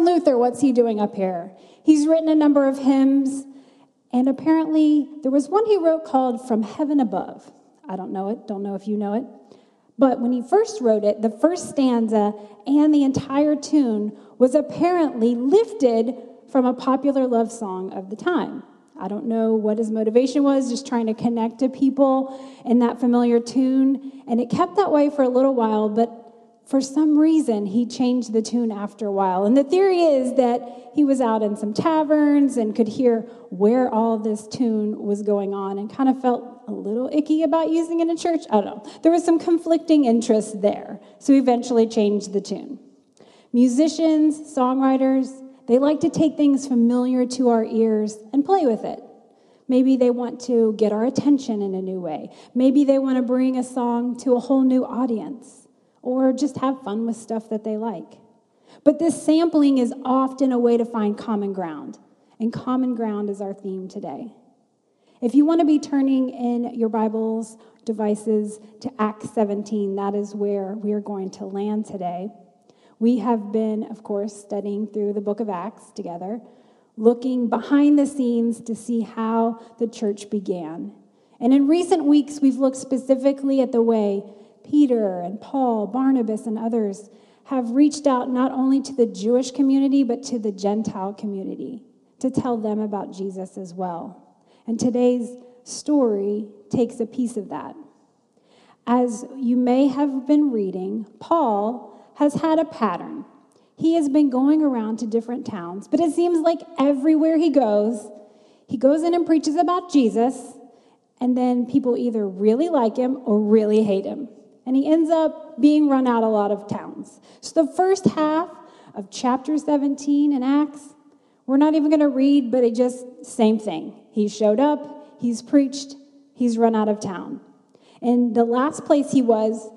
Martin Luther, what's he doing up here? He's written a number of hymns, and apparently there was one he wrote called From Heaven Above. I don't know it, don't know if you know it. But when he first wrote it, the first stanza and the entire tune was apparently lifted from a popular love song of the time. I don't know what his motivation was, just trying to connect to people in that familiar tune. And it kept that way for a little while, but for some reason, he changed the tune after a while. And the theory is that he was out in some taverns and could hear where all this tune was going on and kind of felt a little icky about using it in church. I don't know. There was some conflicting interest there. So he eventually changed the tune. Musicians, songwriters, they like to take things familiar to our ears and play with it. Maybe they want to get our attention in a new way. Maybe they want to bring a song to a whole new audience or just have fun with stuff that they like. But this sampling is often a way to find common ground, and common ground is our theme today. If you want to be turning in your Bibles, devices to Acts 17, that is where we are going to land today. We have been, of course, studying through the book of Acts together, looking behind the scenes to see how the church began. And in recent weeks, we've looked specifically at the way Peter and Paul, Barnabas, and others have reached out not only to the Jewish community, but to the Gentile community to tell them about Jesus as well. And today's story takes a piece of that. As you may have been reading, Paul has had a pattern. He has been going around to different towns, but it seems like everywhere he goes, he goes in and preaches about Jesus, and then people either really like him or really hate him. And he ends up being run out a lot of towns. So the first half of chapter 17 in Acts, we're not even going to read, but it just same thing. He showed up, he's preached, he's run out of town. And the last place he was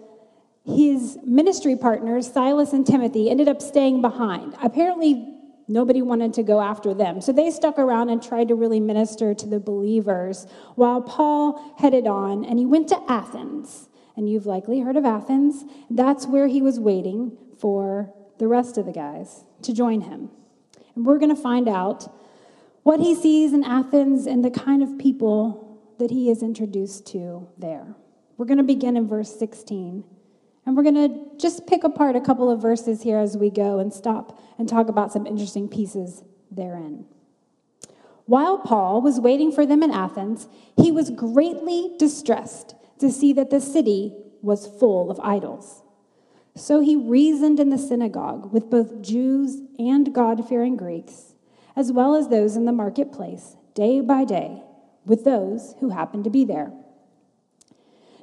his ministry partners, Silas and Timothy, ended up staying behind. Apparently, nobody wanted to go after them. So they stuck around and tried to really minister to the believers while Paul headed on and he went to Athens. And you've likely heard of Athens. That's where he was waiting for the rest of the guys to join him. And we're going to find out what he sees in Athens and the kind of people that he is introduced to there. We're going to begin in verse 16. And we're going to just pick apart a couple of verses here as we go and stop and talk about some interesting pieces therein. While Paul was waiting for them in Athens, he was greatly distressed to see that the city was full of idols. So he reasoned in the synagogue with both Jews and God fearing Greeks, as well as those in the marketplace, day by day, with those who happened to be there.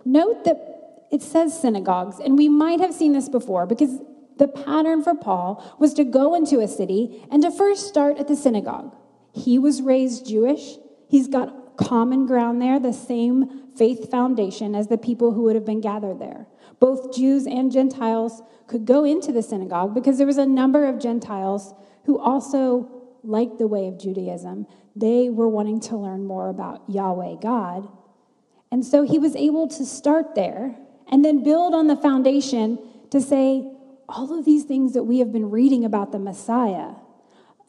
Note that it says synagogues, and we might have seen this before because the pattern for Paul was to go into a city and to first start at the synagogue. He was raised Jewish, he's got common ground there, the same faith foundation as the people who would have been gathered there. Both Jews and Gentiles could go into the synagogue because there was a number of Gentiles who also liked the way of Judaism. They were wanting to learn more about Yahweh God. And so he was able to start there and then build on the foundation to say, all of these things that we have been reading about the Messiah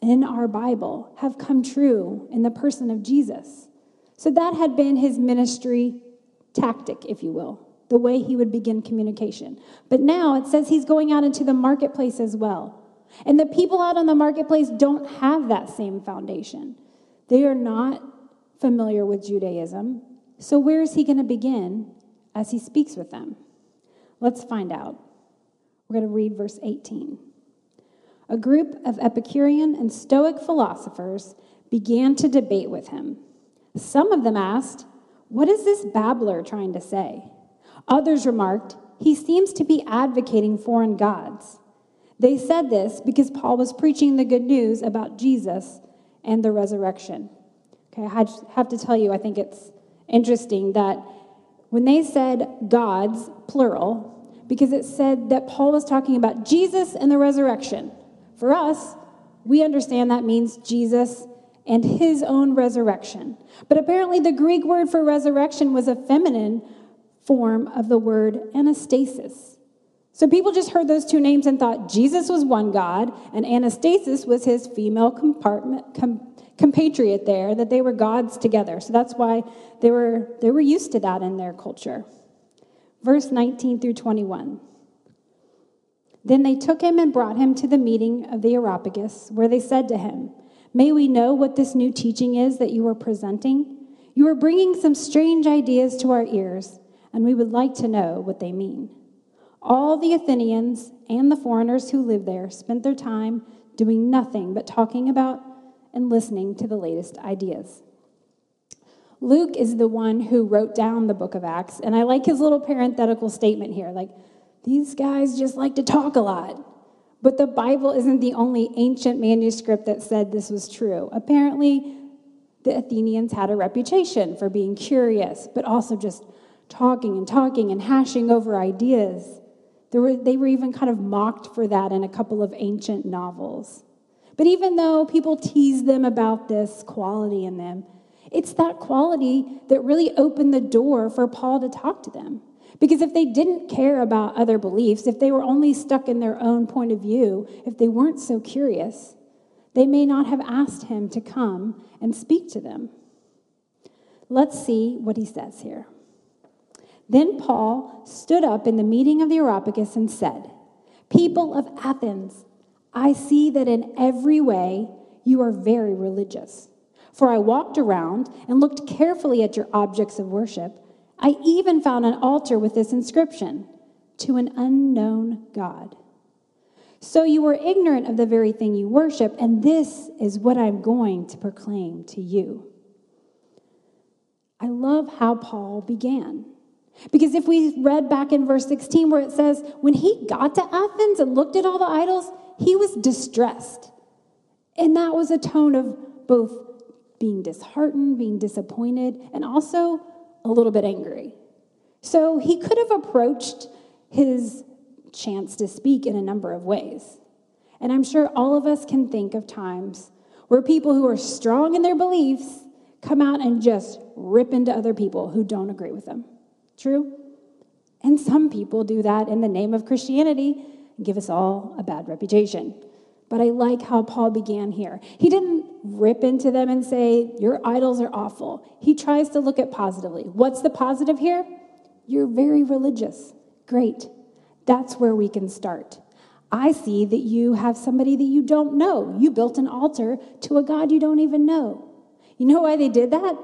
in our Bible have come true in the person of Jesus. So that had been his ministry tactic, if you will, the way he would begin communication. But now it says he's going out into the marketplace as well. And the people out on the marketplace don't have that same foundation. They are not familiar with Judaism. So where is he going to begin? as he speaks with them. Let's find out. We're going to read verse 18. A group of Epicurean and Stoic philosophers began to debate with him. Some of them asked, What is this babbler trying to say? Others remarked, He seems to be advocating foreign gods. They said this because Paul was preaching the good news about Jesus and the resurrection. Okay, I have to tell you, I think it's interesting that when they said gods, plural, because it said that Paul was talking about Jesus and the resurrection. For us, we understand that means Jesus and his own resurrection. But apparently, the Greek word for resurrection was a feminine form of the word anastasis. So people just heard those two names and thought Jesus was one God and Anastasis was his female compartment, com, compatriot there, that they were gods together. So that's why they were, they were used to that in their culture. Verse 19 through 21. Then they took him and brought him to the meeting of the Areopagus, where they said to him, May we know what this new teaching is that you are presenting? You are bringing some strange ideas to our ears, and we would like to know what they mean. All the Athenians and the foreigners who lived there spent their time doing nothing but talking about and listening to the latest ideas. Luke is the one who wrote down the book of Acts, and I like his little parenthetical statement here like, these guys just like to talk a lot. But the Bible isn't the only ancient manuscript that said this was true. Apparently, the Athenians had a reputation for being curious, but also just talking and talking and hashing over ideas. Were, they were even kind of mocked for that in a couple of ancient novels. But even though people tease them about this quality in them, it's that quality that really opened the door for Paul to talk to them. Because if they didn't care about other beliefs, if they were only stuck in their own point of view, if they weren't so curious, they may not have asked him to come and speak to them. Let's see what he says here. Then Paul stood up in the meeting of the Areopagus and said, People of Athens, I see that in every way you are very religious. For I walked around and looked carefully at your objects of worship. I even found an altar with this inscription To an unknown God. So you were ignorant of the very thing you worship, and this is what I'm going to proclaim to you. I love how Paul began. Because if we read back in verse 16 where it says, when he got to Athens and looked at all the idols, he was distressed. And that was a tone of both being disheartened, being disappointed, and also a little bit angry. So he could have approached his chance to speak in a number of ways. And I'm sure all of us can think of times where people who are strong in their beliefs come out and just rip into other people who don't agree with them. True? And some people do that in the name of Christianity and give us all a bad reputation. But I like how Paul began here. He didn't rip into them and say, Your idols are awful. He tries to look at positively. What's the positive here? You're very religious. Great. That's where we can start. I see that you have somebody that you don't know. You built an altar to a God you don't even know. You know why they did that?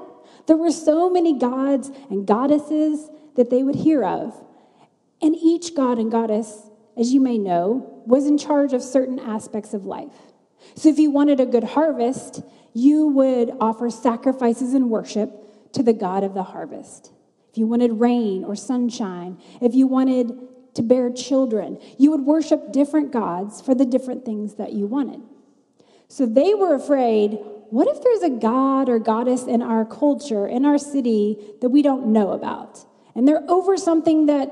There were so many gods and goddesses that they would hear of. And each god and goddess, as you may know, was in charge of certain aspects of life. So if you wanted a good harvest, you would offer sacrifices and worship to the God of the harvest. If you wanted rain or sunshine, if you wanted to bear children, you would worship different gods for the different things that you wanted. So they were afraid what if there's a god or goddess in our culture, in our city, that we don't know about? and they're over something that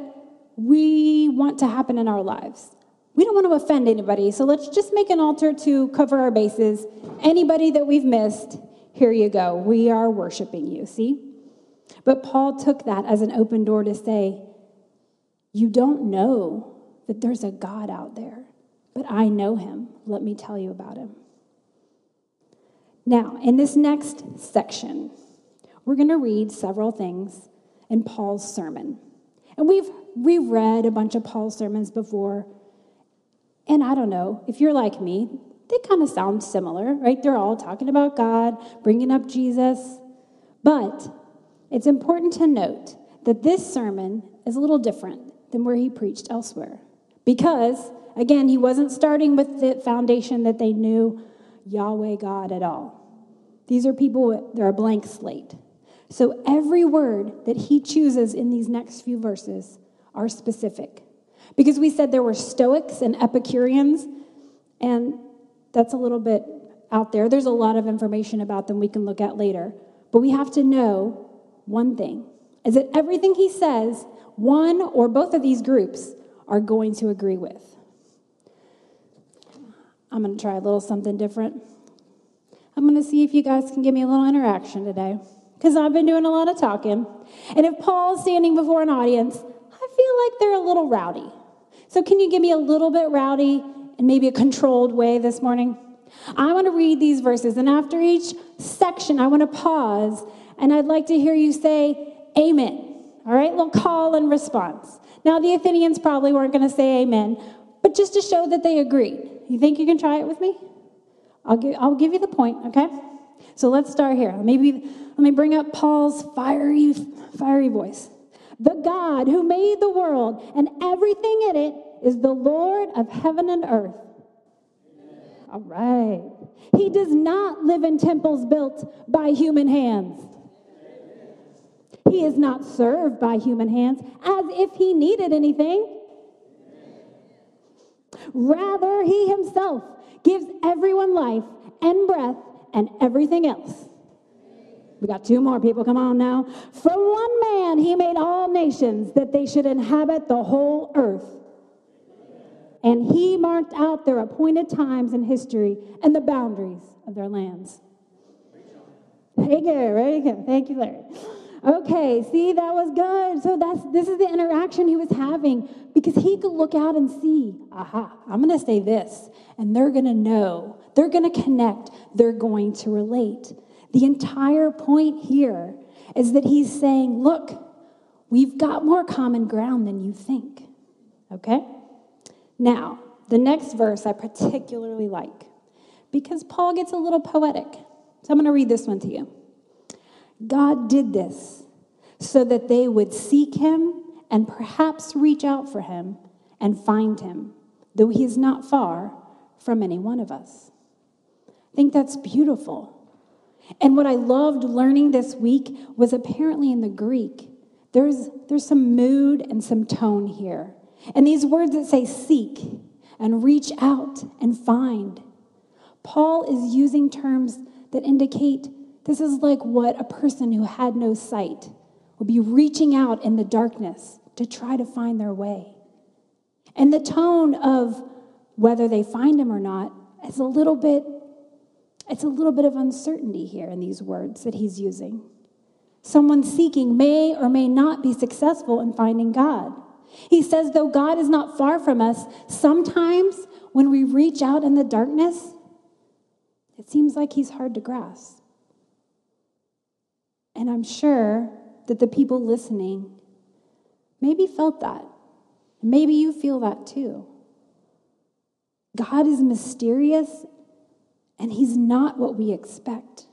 we want to happen in our lives. We don't want to offend anybody, so let's just make an altar to cover our bases. Anybody that we've missed, here you go. We are worshiping you, see? But Paul took that as an open door to say, You don't know that there's a God out there, but I know him. Let me tell you about him. Now, in this next section, we're going to read several things in Paul's sermon. And we've reread a bunch of Paul's sermons before. And I don't know, if you're like me, they kind of sound similar, right? They're all talking about God, bringing up Jesus. But it's important to note that this sermon is a little different than where he preached elsewhere. Because, again, he wasn't starting with the foundation that they knew Yahweh God at all. These are people, they're a blank slate. So every word that he chooses in these next few verses are specific. Because we said there were Stoics and Epicureans, and that's a little bit out there. There's a lot of information about them we can look at later. But we have to know one thing is that everything he says, one or both of these groups are going to agree with. I'm going to try a little something different. I'm going to see if you guys can give me a little interaction today because I've been doing a lot of talking. And if Paul's standing before an audience, I feel like they're a little rowdy. So, can you give me a little bit rowdy and maybe a controlled way this morning? I want to read these verses, and after each section, I want to pause and I'd like to hear you say, Amen. All right, little call and response. Now, the Athenians probably weren't going to say amen, but just to show that they agreed. You think you can try it with me? I'll give, I'll give you the point, okay? So let's start here. Maybe let me bring up Paul's fiery, fiery voice. The God who made the world and everything in it is the Lord of heaven and earth. All right. He does not live in temples built by human hands. He is not served by human hands as if he needed anything. Rather, he himself gives everyone life and breath and everything else. We got two more people. Come on now. From one man, he made all nations that they should inhabit the whole earth. And he marked out their appointed times in history and the boundaries of their lands. Thank you, very good. Thank you, Larry. Okay, see, that was good. So that's this is the interaction he was having because he could look out and see, aha, I'm gonna say this, and they're gonna know, they're gonna connect, they're going to relate. The entire point here is that he's saying, look, we've got more common ground than you think. Okay? Now, the next verse I particularly like because Paul gets a little poetic. So I'm going to read this one to you. God did this so that they would seek him and perhaps reach out for him and find him, though he is not far from any one of us. I think that's beautiful. And what I loved learning this week was apparently in the Greek, there's, there's some mood and some tone here. And these words that say seek and reach out and find, Paul is using terms that indicate this is like what a person who had no sight would be reaching out in the darkness to try to find their way. And the tone of whether they find him or not is a little bit it's a little bit of uncertainty here in these words that he's using. Someone seeking may or may not be successful in finding God. He says, though God is not far from us, sometimes when we reach out in the darkness, it seems like he's hard to grasp. And I'm sure that the people listening maybe felt that. Maybe you feel that too. God is mysterious and he's not what we expect.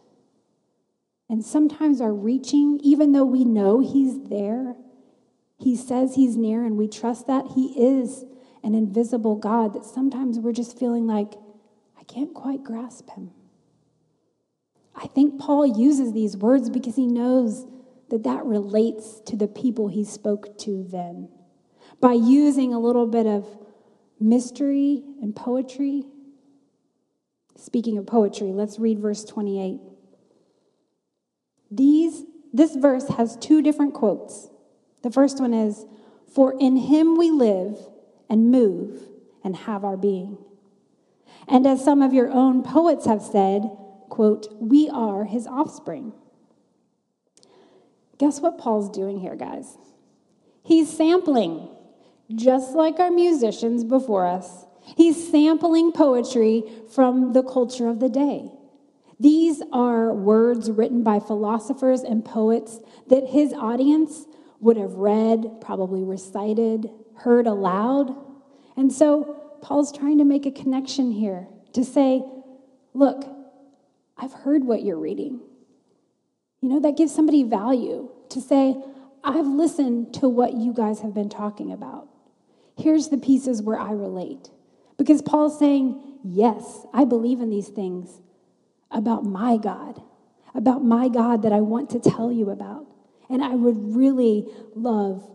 And sometimes our reaching, even though we know he's there, he says he's near and we trust that he is an invisible God, that sometimes we're just feeling like, I can't quite grasp him. I think Paul uses these words because he knows that that relates to the people he spoke to then. By using a little bit of mystery and poetry. Speaking of poetry, let's read verse 28. These, this verse has two different quotes. The first one is, For in him we live and move and have our being. And as some of your own poets have said, quote, we are his offspring. Guess what Paul's doing here, guys? He's sampling, just like our musicians before us. He's sampling poetry from the culture of the day. These are words written by philosophers and poets that his audience would have read, probably recited, heard aloud. And so Paul's trying to make a connection here to say, look, I've heard what you're reading. You know, that gives somebody value to say, I've listened to what you guys have been talking about. Here's the pieces where I relate. Because Paul's saying, Yes, I believe in these things about my God, about my God that I want to tell you about. And I would really love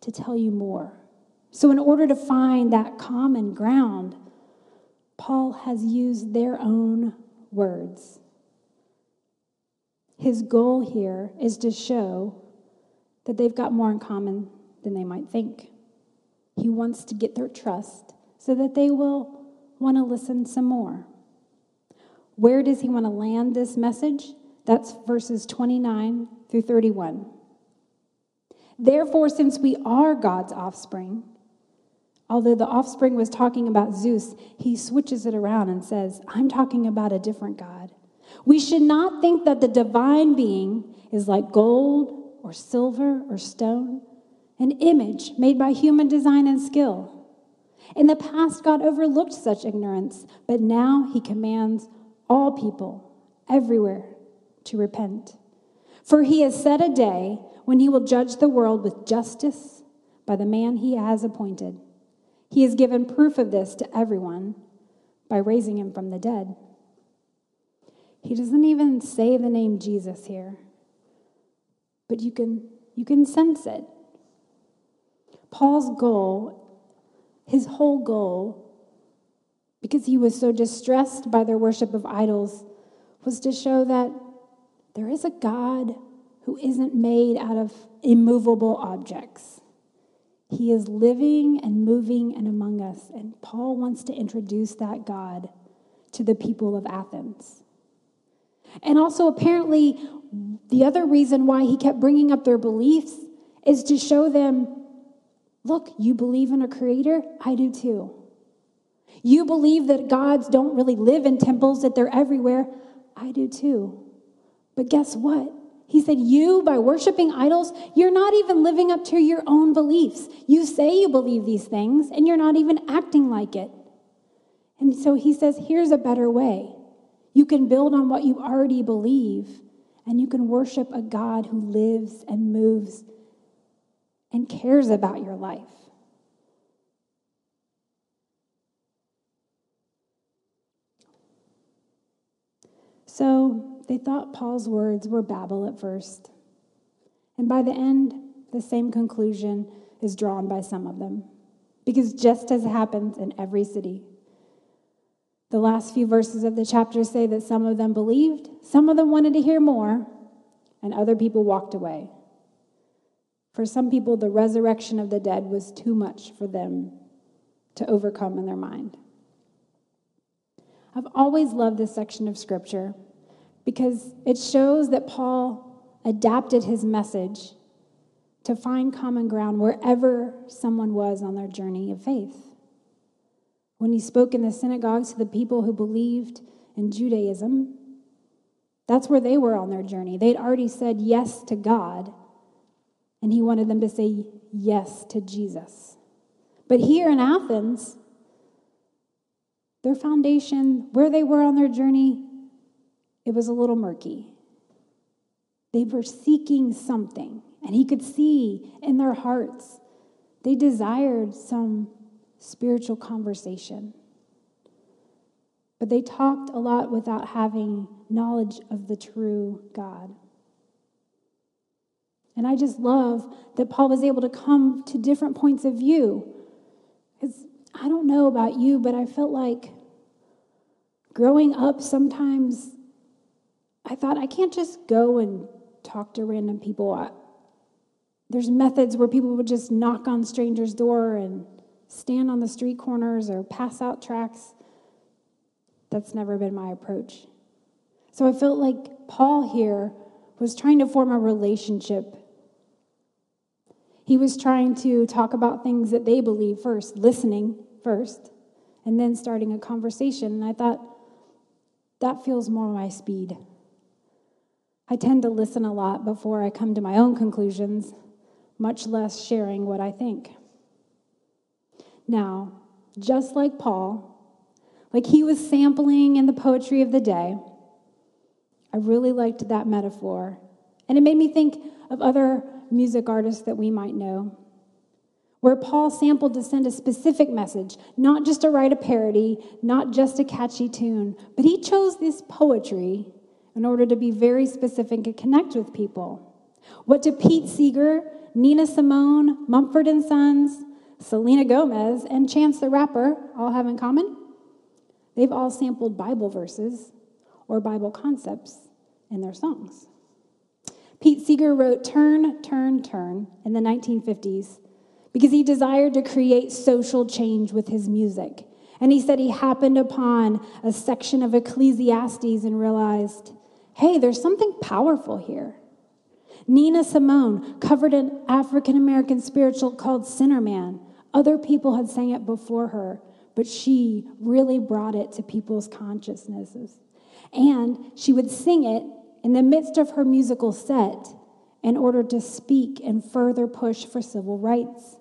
to tell you more. So, in order to find that common ground, Paul has used their own words. His goal here is to show that they've got more in common than they might think. He wants to get their trust so that they will want to listen some more. Where does he want to land this message? That's verses 29 through 31. Therefore, since we are God's offspring, Although the offspring was talking about Zeus, he switches it around and says, I'm talking about a different God. We should not think that the divine being is like gold or silver or stone, an image made by human design and skill. In the past, God overlooked such ignorance, but now he commands all people everywhere to repent. For he has set a day when he will judge the world with justice by the man he has appointed. He has given proof of this to everyone by raising him from the dead. He doesn't even say the name Jesus here, but you can, you can sense it. Paul's goal, his whole goal, because he was so distressed by their worship of idols, was to show that there is a God who isn't made out of immovable objects. He is living and moving and among us. And Paul wants to introduce that God to the people of Athens. And also, apparently, the other reason why he kept bringing up their beliefs is to show them look, you believe in a creator? I do too. You believe that gods don't really live in temples, that they're everywhere? I do too. But guess what? He said, You, by worshiping idols, you're not even living up to your own beliefs. You say you believe these things, and you're not even acting like it. And so he says, Here's a better way. You can build on what you already believe, and you can worship a God who lives and moves and cares about your life. So they thought Paul's words were babble at first. And by the end, the same conclusion is drawn by some of them. Because just as happens in every city, the last few verses of the chapter say that some of them believed, some of them wanted to hear more, and other people walked away. For some people, the resurrection of the dead was too much for them to overcome in their mind. I've always loved this section of scripture because it shows that Paul adapted his message to find common ground wherever someone was on their journey of faith. When he spoke in the synagogues to the people who believed in Judaism, that's where they were on their journey. They'd already said yes to God, and he wanted them to say yes to Jesus. But here in Athens, their foundation, where they were on their journey, it was a little murky. They were seeking something, and he could see in their hearts they desired some spiritual conversation. But they talked a lot without having knowledge of the true God. And I just love that Paul was able to come to different points of view. Because I don't know about you, but I felt like growing up, sometimes I thought I can't just go and talk to random people. there's methods where people would just knock on strangers' door and stand on the street corners or pass out tracts. That's never been my approach. So I felt like Paul here was trying to form a relationship. He was trying to talk about things that they believe first, listening first, and then starting a conversation. And I thought, that feels more my speed. I tend to listen a lot before I come to my own conclusions, much less sharing what I think. Now, just like Paul, like he was sampling in the poetry of the day, I really liked that metaphor. And it made me think of other music artists that we might know, where Paul sampled to send a specific message, not just to write a parody, not just a catchy tune, but he chose this poetry in order to be very specific and connect with people. What do Pete Seeger, Nina Simone, Mumford and Sons, Selena Gomez, and Chance the Rapper all have in common? They've all sampled Bible verses or Bible concepts in their songs. Pete Seeger wrote Turn, Turn, Turn in the 1950s because he desired to create social change with his music. And he said he happened upon a section of Ecclesiastes and realized hey, there's something powerful here. Nina Simone covered an African American spiritual called Sinner Man, Other people had sang it before her, but she really brought it to people's consciousnesses. And she would sing it in the midst of her musical set in order to speak and further push for civil rights.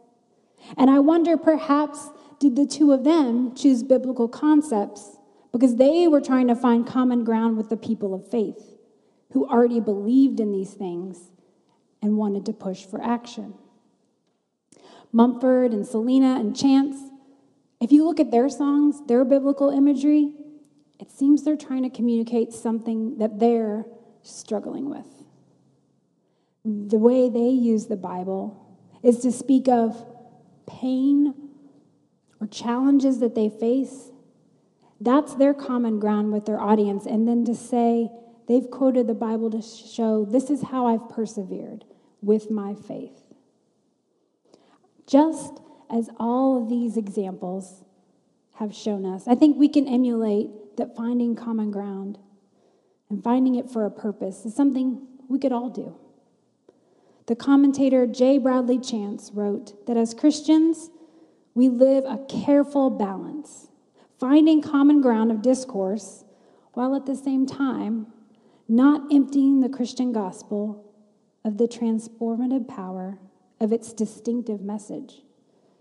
And I wonder perhaps did the two of them choose biblical concepts because they were trying to find common ground with the people of faith who already believed in these things and wanted to push for action. Mumford and Selena and Chance, if you look at their songs, their biblical imagery, it seems they're trying to communicate something that they're struggling with. The way they use the Bible is to speak of pain or challenges that they face. That's their common ground with their audience. And then to say, they've quoted the Bible to show this is how I've persevered with my faith. Just as all of these examples have shown us, I think we can emulate that finding common ground and finding it for a purpose is something we could all do. The commentator J. Bradley Chance wrote that as Christians, we live a careful balance, finding common ground of discourse while at the same time not emptying the Christian gospel of the transformative power of its distinctive message.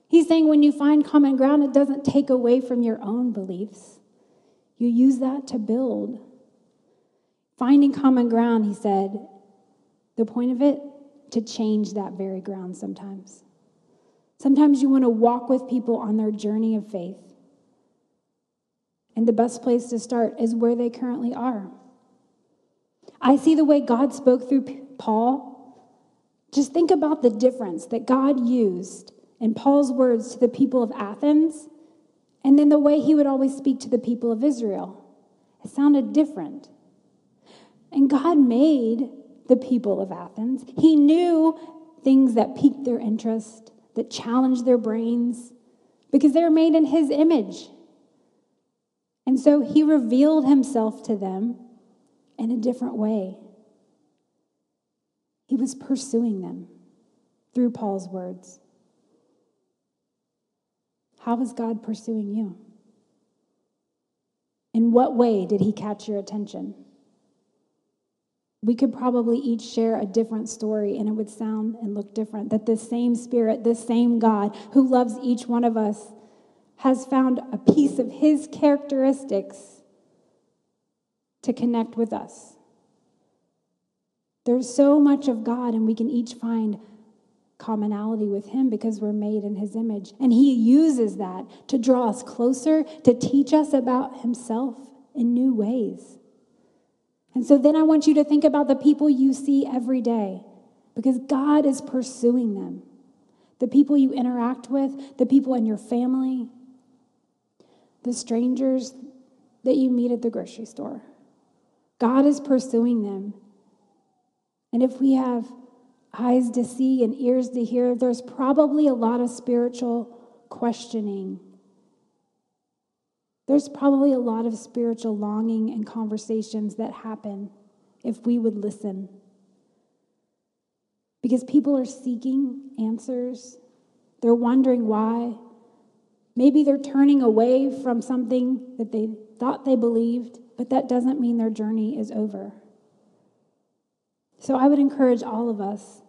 He's saying when you find common ground, it doesn't take away from your own beliefs. You use that to build. Finding common ground, he said, the point of it, to change that very ground sometimes. Sometimes you want to walk with people on their journey of faith. And the best place to start is where they currently are. I see the way God spoke through Paul just think about the difference that God used in Paul's words to the people of Athens and then the way he would always speak to the people of Israel. It sounded different. And God made the people of Athens. He knew things that piqued their interest, that challenged their brains, because they were made in his image. And so he revealed himself to them in a different way. He was pursuing them through Paul's words. How is God pursuing you? In what way did he catch your attention? We could probably each share a different story and it would sound and look different. That the same Spirit, the same God who loves each one of us, has found a piece of his characteristics to connect with us. There's so much of God, and we can each find commonality with Him because we're made in His image. And He uses that to draw us closer, to teach us about Himself in new ways. And so then I want you to think about the people you see every day because God is pursuing them. The people you interact with, the people in your family, the strangers that you meet at the grocery store. God is pursuing them. And if we have eyes to see and ears to hear, there's probably a lot of spiritual questioning. There's probably a lot of spiritual longing and conversations that happen if we would listen. Because people are seeking answers, they're wondering why. Maybe they're turning away from something that they thought they believed, but that doesn't mean their journey is over. So I would encourage all of us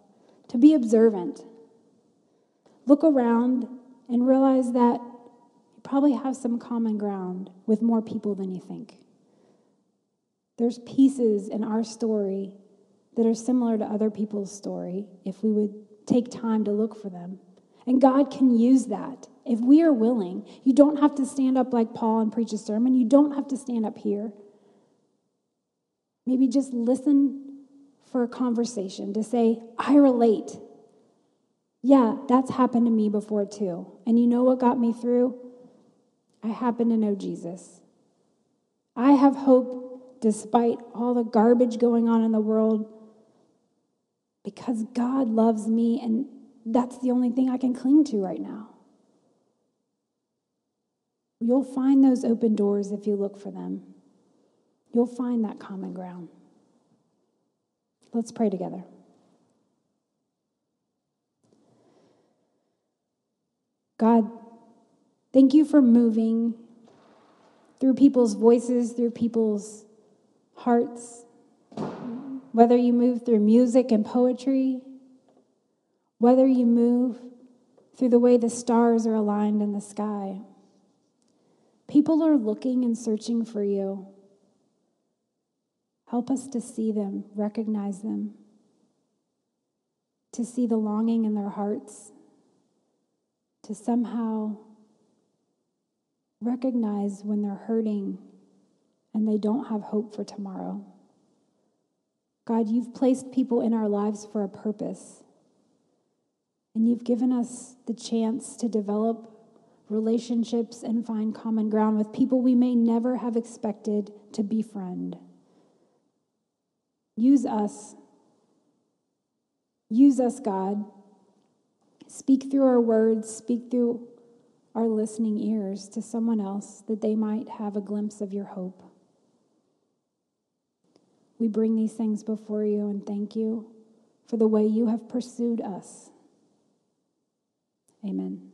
to be observant. Look around and realize that probably have some common ground with more people than you think. There's pieces in our story that are similar to other people's story if we would take time to look for them. And God can use that if we are willing. You don't have to stand up like Paul and preach a sermon, you don't have to stand up here. Maybe just listen for a conversation to say, I relate. Yeah, that's happened to me before too. And you know what got me through? I happen to know Jesus. I have hope despite all the garbage going on in the world because God loves me, and that's the only thing I can cling to right now. You'll find those open doors if you look for them. You'll find that common ground. Let's pray together. God, thank you for moving through people's voices, through people's hearts, whether you move through music and poetry, whether you move through the way the stars are aligned in the sky. People are looking and searching for you. Help us to see them, recognize them, to see the longing in their hearts, to somehow recognize when they're hurting and they don't have hope for tomorrow. God, you've placed people in our lives for a purpose. And you've given us the chance to develop relationships and find common ground with people we may never have expected to befriend. Use us. Use us, God. Speak through our words, speak through our listening ears to someone else that they might have a glimpse of your hope. We bring these things before you and thank you for the way you have pursued us. Amen.